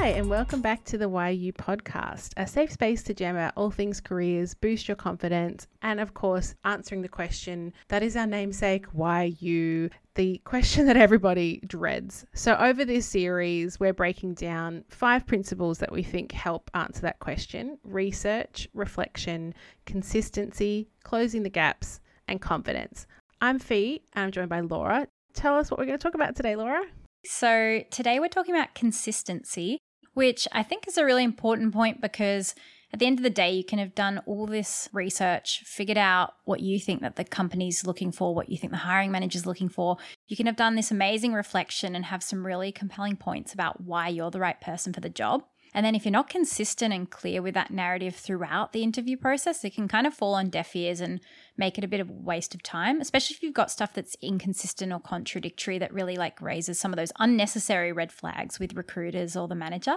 Hi, and welcome back to the Why You podcast, a safe space to jam out all things careers, boost your confidence, and of course, answering the question that is our namesake why you? The question that everybody dreads. So, over this series, we're breaking down five principles that we think help answer that question research, reflection, consistency, closing the gaps, and confidence. I'm Fi, and I'm joined by Laura. Tell us what we're going to talk about today, Laura. So, today we're talking about consistency, which I think is a really important point because at the end of the day, you can have done all this research, figured out what you think that the company's looking for, what you think the hiring manager's looking for. You can have done this amazing reflection and have some really compelling points about why you're the right person for the job. And then if you're not consistent and clear with that narrative throughout the interview process, it can kind of fall on deaf ears and make it a bit of a waste of time, especially if you've got stuff that's inconsistent or contradictory that really like raises some of those unnecessary red flags with recruiters or the manager.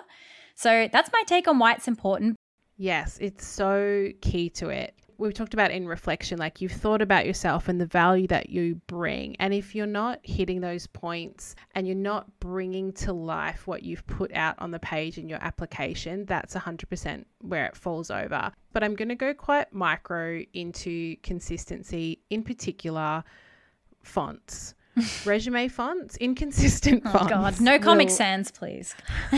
So that's my take on why it's important. Yes, it's so key to it we've talked about in reflection, like you've thought about yourself and the value that you bring. And if you're not hitting those points and you're not bringing to life what you've put out on the page in your application, that's 100% where it falls over. But I'm going to go quite micro into consistency, in particular, fonts resume fonts, inconsistent oh, fonts. God, no Comic will... Sans, please.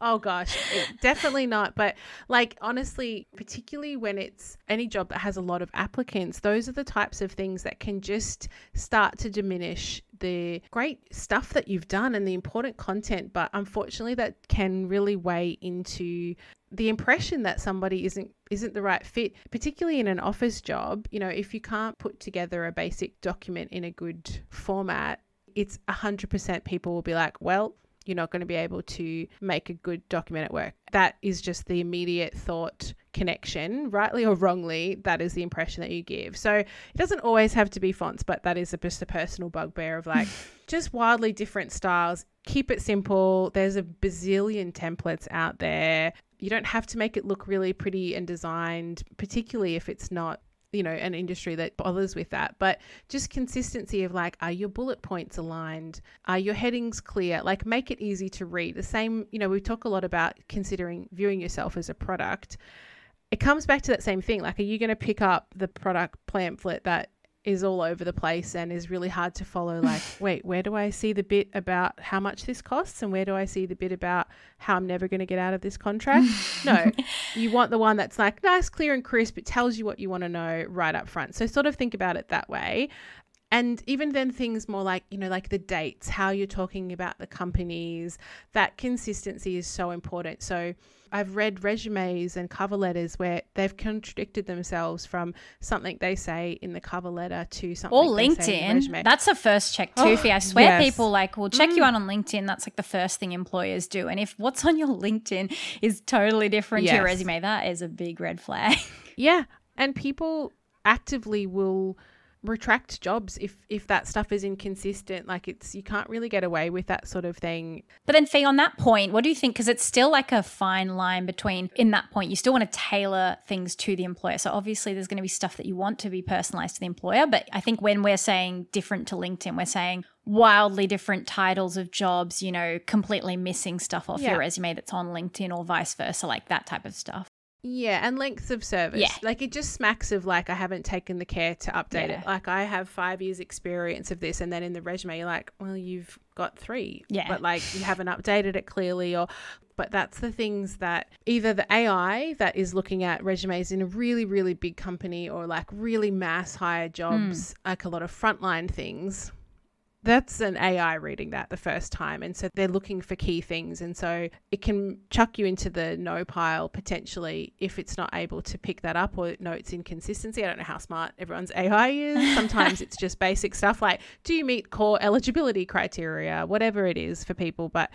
oh gosh, definitely not. But like honestly, particularly when it's any job that has a lot of applicants, those are the types of things that can just start to diminish the great stuff that you've done and the important content. But unfortunately, that can really weigh into the impression that somebody isn't isn't the right fit particularly in an office job you know if you can't put together a basic document in a good format it's 100% people will be like well you're not going to be able to make a good document at work. That is just the immediate thought connection rightly or wrongly that is the impression that you give. So it doesn't always have to be fonts but that is a, just a personal bugbear of like just wildly different styles. Keep it simple. There's a bazillion templates out there you don't have to make it look really pretty and designed, particularly if it's not you know an industry that bothers with that but just consistency of like are your bullet points aligned? Are your headings clear? Like make it easy to read. The same you know we talk a lot about considering viewing yourself as a product. It comes back to that same thing like are you going to pick up the product pamphlet that is all over the place and is really hard to follow. Like, wait, where do I see the bit about how much this costs and where do I see the bit about how I'm never going to get out of this contract? no, you want the one that's like nice, clear, and crisp. It tells you what you want to know right up front. So, sort of think about it that way. And even then, things more like, you know, like the dates, how you're talking about the companies, that consistency is so important. So, I've read resumes and cover letters where they've contradicted themselves from something they say in the cover letter to something. Or LinkedIn. That's a first check too. Oh, I swear yes. people like will check mm. you out on LinkedIn. That's like the first thing employers do. And if what's on your LinkedIn is totally different yes. to your resume, that is a big red flag. Yeah. And people actively will retract jobs if if that stuff is inconsistent like it's you can't really get away with that sort of thing. But then Fi on that point what do you think? Because it's still like a fine line between in that point you still want to tailor things to the employer. So obviously there's going to be stuff that you want to be personalized to the employer but i think when we're saying different to linkedin we're saying wildly different titles of jobs you know completely missing stuff off yeah. your resume that's on linkedin or vice versa like that type of stuff yeah, and length of service. Yeah. Like it just smacks of like I haven't taken the care to update yeah. it. Like I have five years experience of this and then in the resume you're like, well, you've got three. Yeah. But like you haven't updated it clearly or but that's the things that either the AI that is looking at resumes in a really, really big company or like really mass hire jobs, mm. like a lot of frontline things that's an AI reading that the first time. And so they're looking for key things. And so it can chuck you into the no pile potentially if it's not able to pick that up or notes inconsistency. I don't know how smart everyone's AI is. Sometimes it's just basic stuff like, do you meet core eligibility criteria, whatever it is for people. But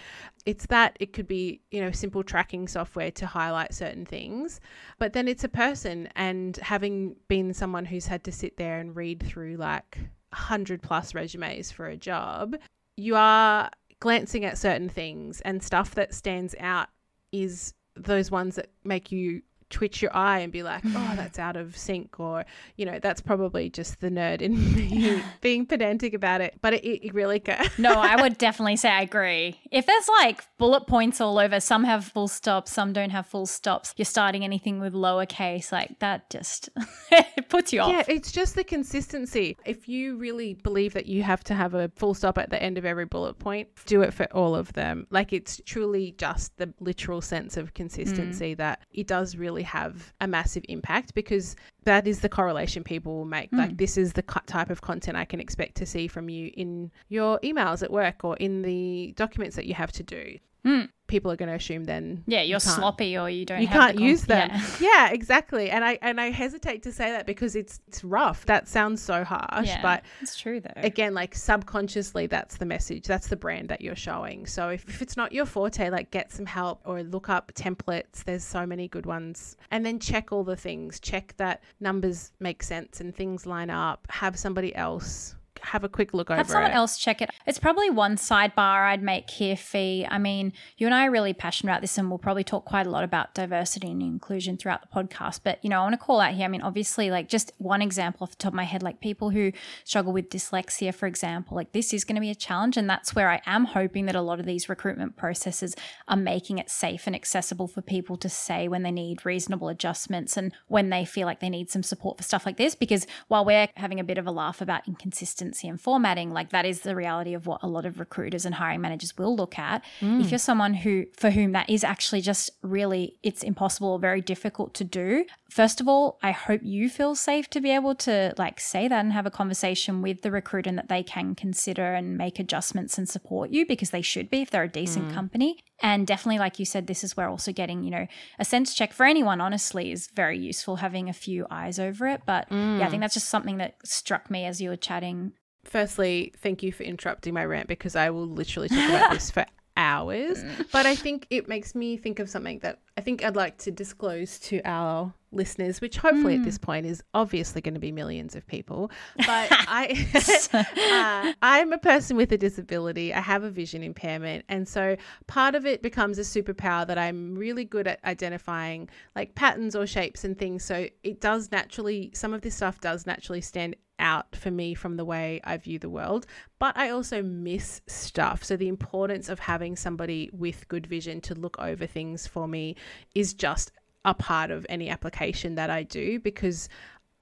it's that it could be, you know, simple tracking software to highlight certain things. But then it's a person. And having been someone who's had to sit there and read through like, 100 plus resumes for a job, you are glancing at certain things and stuff that stands out is those ones that make you twitch your eye and be like, oh, that's out of sync, or, you know, that's probably just the nerd in me being pedantic about it. But it, it really no, I would definitely say I agree. If there's like bullet points all over, some have full stops, some don't have full stops, you're starting anything with lowercase, like that just it puts you off. Yeah, it's just the consistency. If you really believe that you have to have a full stop at the end of every bullet point, do it for all of them. Like it's truly just the literal sense of consistency mm. that it does really have a massive impact because that is the correlation people will make. Mm. Like, this is the type of content I can expect to see from you in your emails at work or in the documents that you have to do. Mm people are going to assume then yeah you're you sloppy or you don't you can't the use them. yeah. yeah. exactly. And i and i hesitate to say that because it's it's rough. That sounds so harsh yeah, but it's true though. again like subconsciously that's the message that's the brand that you're showing. So if, if it's not your forte like get some help or look up templates. There's so many good ones. And then check all the things. Check that numbers make sense and things line up. Have somebody else have a quick look over Have someone it. else check it. It's probably one sidebar I'd make here, Fi. I mean, you and I are really passionate about this, and we'll probably talk quite a lot about diversity and inclusion throughout the podcast. But, you know, I want to call out here, I mean, obviously, like just one example off the top of my head, like people who struggle with dyslexia, for example, like this is going to be a challenge. And that's where I am hoping that a lot of these recruitment processes are making it safe and accessible for people to say when they need reasonable adjustments and when they feel like they need some support for stuff like this. Because while we're having a bit of a laugh about inconsistency, and formatting, like that is the reality of what a lot of recruiters and hiring managers will look at. Mm. If you're someone who for whom that is actually just really it's impossible or very difficult to do, first of all, I hope you feel safe to be able to like say that and have a conversation with the recruiter and that they can consider and make adjustments and support you because they should be if they're a decent mm. company. And definitely, like you said, this is where also getting, you know, a sense check for anyone, honestly, is very useful, having a few eyes over it. But mm. yeah, I think mm. that's just something that struck me as you were chatting firstly, thank you for interrupting my rant because I will literally talk about this for hours. But I think it makes me think of something that I think I'd like to disclose to our listeners, which hopefully mm. at this hmm. point is obviously going to be millions of people. But I, uh, I'm a person with a disability. I have a vision impairment, and so part of it becomes a superpower that I'm really good at identifying like patterns or shapes and things. So it does naturally, some of this stuff does naturally stand out for me from the way I view the world, but I also miss stuff. So, the importance of having somebody with good vision to look over things for me is just a part of any application that I do because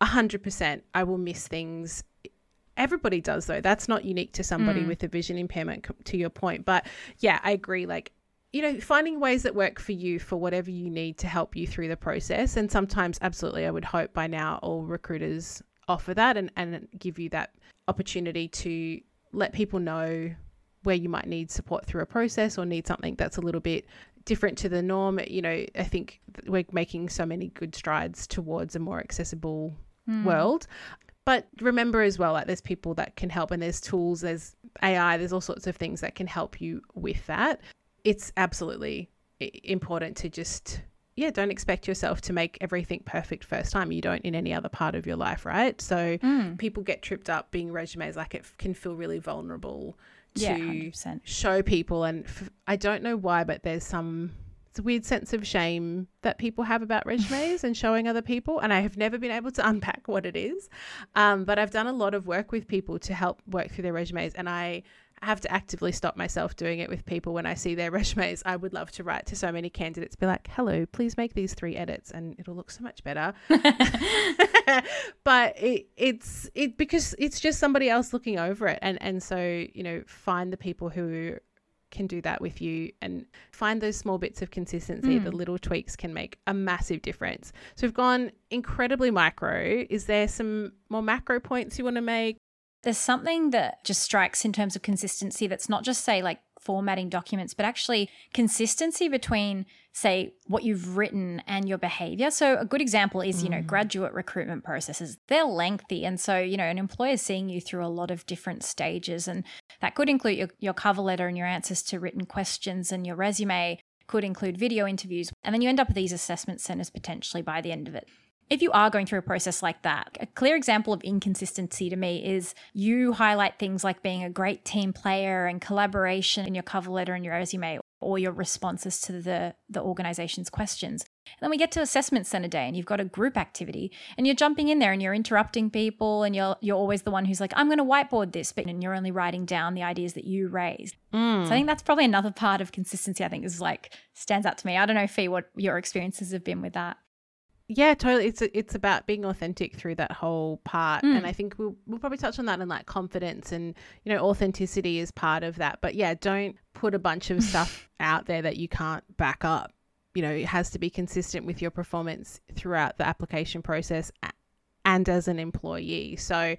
100% I will miss things. Everybody does, though. That's not unique to somebody mm. with a vision impairment, to your point. But yeah, I agree. Like, you know, finding ways that work for you for whatever you need to help you through the process. And sometimes, absolutely, I would hope by now all recruiters offer that and, and give you that opportunity to let people know where you might need support through a process or need something that's a little bit different to the norm. You know, I think we're making so many good strides towards a more accessible mm. world. But remember as well, like there's people that can help, and there's tools, there's AI, there's all sorts of things that can help you with that. It's absolutely important to just yeah, don't expect yourself to make everything perfect first time. You don't in any other part of your life, right? So mm. people get tripped up being resumes like it can feel really vulnerable to yeah, show people. And f- I don't know why, but there's some it's a weird sense of shame that people have about resumes and showing other people. And I have never been able to unpack what it is. Um, but I've done a lot of work with people to help work through their resumes, and I have to actively stop myself doing it with people when I see their resumes. I would love to write to so many candidates, be like, hello, please make these three edits and it'll look so much better. but it, it's it because it's just somebody else looking over it. And, and so, you know, find the people who can do that with you and find those small bits of consistency. Mm. The little tweaks can make a massive difference. So we've gone incredibly micro. Is there some more macro points you want to make? There's something that just strikes in terms of consistency that's not just, say, like formatting documents, but actually consistency between, say, what you've written and your behavior. So, a good example is, you know, mm. graduate recruitment processes. They're lengthy. And so, you know, an employer is seeing you through a lot of different stages. And that could include your, your cover letter and your answers to written questions and your resume, could include video interviews. And then you end up with these assessment centers potentially by the end of it if you are going through a process like that, a clear example of inconsistency to me is you highlight things like being a great team player and collaboration in your cover letter and your resume. or your responses to the, the organization's questions. And then we get to assessment center day and you've got a group activity and you're jumping in there and you're interrupting people and you're you're always the one who's like, I'm gonna whiteboard this, but and you're only writing down the ideas that you raised. Mm. So I think that's probably another part of consistency I think is like stands out to me. I don't know, Fi, what your experiences have been with that. Yeah, totally. It's it's about being authentic through that whole part, mm. and I think we'll we'll probably touch on that in like confidence and you know authenticity is part of that. But yeah, don't put a bunch of stuff out there that you can't back up. You know, it has to be consistent with your performance throughout the application process and as an employee. So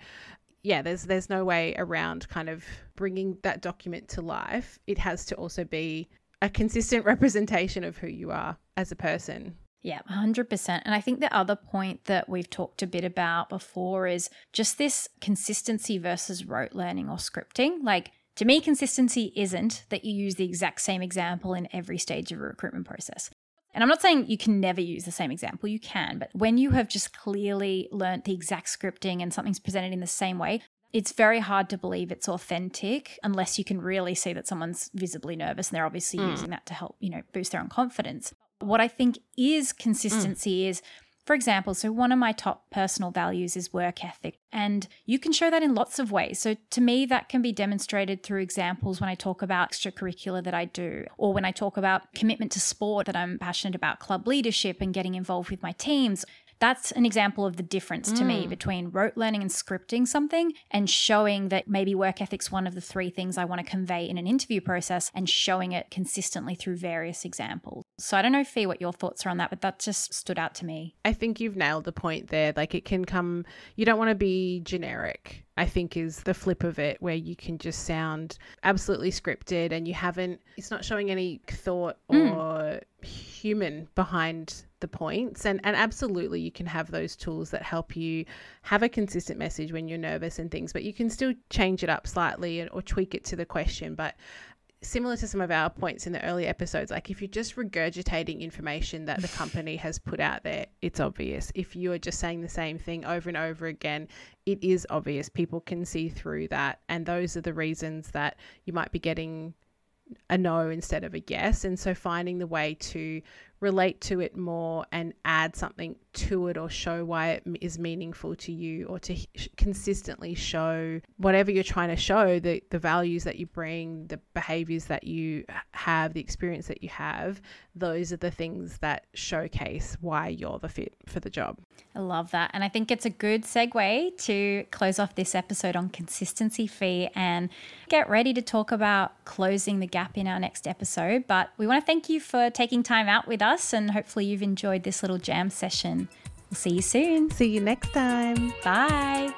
yeah, there's there's no way around kind of bringing that document to life. It has to also be a consistent representation of who you are as a person. Yeah, 100%. And I think the other point that we've talked a bit about before is just this consistency versus rote learning or scripting. Like, to me, consistency isn't that you use the exact same example in every stage of a recruitment process. And I'm not saying you can never use the same example, you can, but when you have just clearly learnt the exact scripting and something's presented in the same way, it's very hard to believe it's authentic unless you can really see that someone's visibly nervous and they're obviously mm. using that to help, you know, boost their own confidence. What I think is consistency mm. is, for example, so one of my top personal values is work ethic, and you can show that in lots of ways. So to me, that can be demonstrated through examples when I talk about extracurricular that I do, or when I talk about commitment to sport that I'm passionate about, club leadership and getting involved with my teams. That's an example of the difference to mm. me between rote learning and scripting something and showing that maybe work ethic's one of the three things I want to convey in an interview process and showing it consistently through various examples. So I don't know, Fi, what your thoughts are on that, but that just stood out to me. I think you've nailed the point there. Like it can come, you don't want to be generic. I think is the flip of it, where you can just sound absolutely scripted and you haven't, it's not showing any thought mm. or mm. human behind the points. And, and absolutely, you can have those tools that help you have a consistent message when you're nervous and things, but you can still change it up slightly or tweak it to the question. But similar to some of our points in the early episodes, like if you're just regurgitating information that the company has put out there, it's obvious. If you are just saying the same thing over and over again, it is obvious. People can see through that. And those are the reasons that you might be getting a no instead of a yes. And so finding the way to relate to it more and add something to it or show why it is meaningful to you or to consistently show whatever you're trying to show the, the values that you bring the behaviors that you have the experience that you have those are the things that showcase why you're the fit for the job. I love that. And i think it's a good segue to close off this episode on consistency Fi and get ready to talk about closing the gap in our next episode. But we want to thank you for taking time out with us us, and hopefully you've enjoyed this little jam session. We'll see you soon. See you next time. Bye.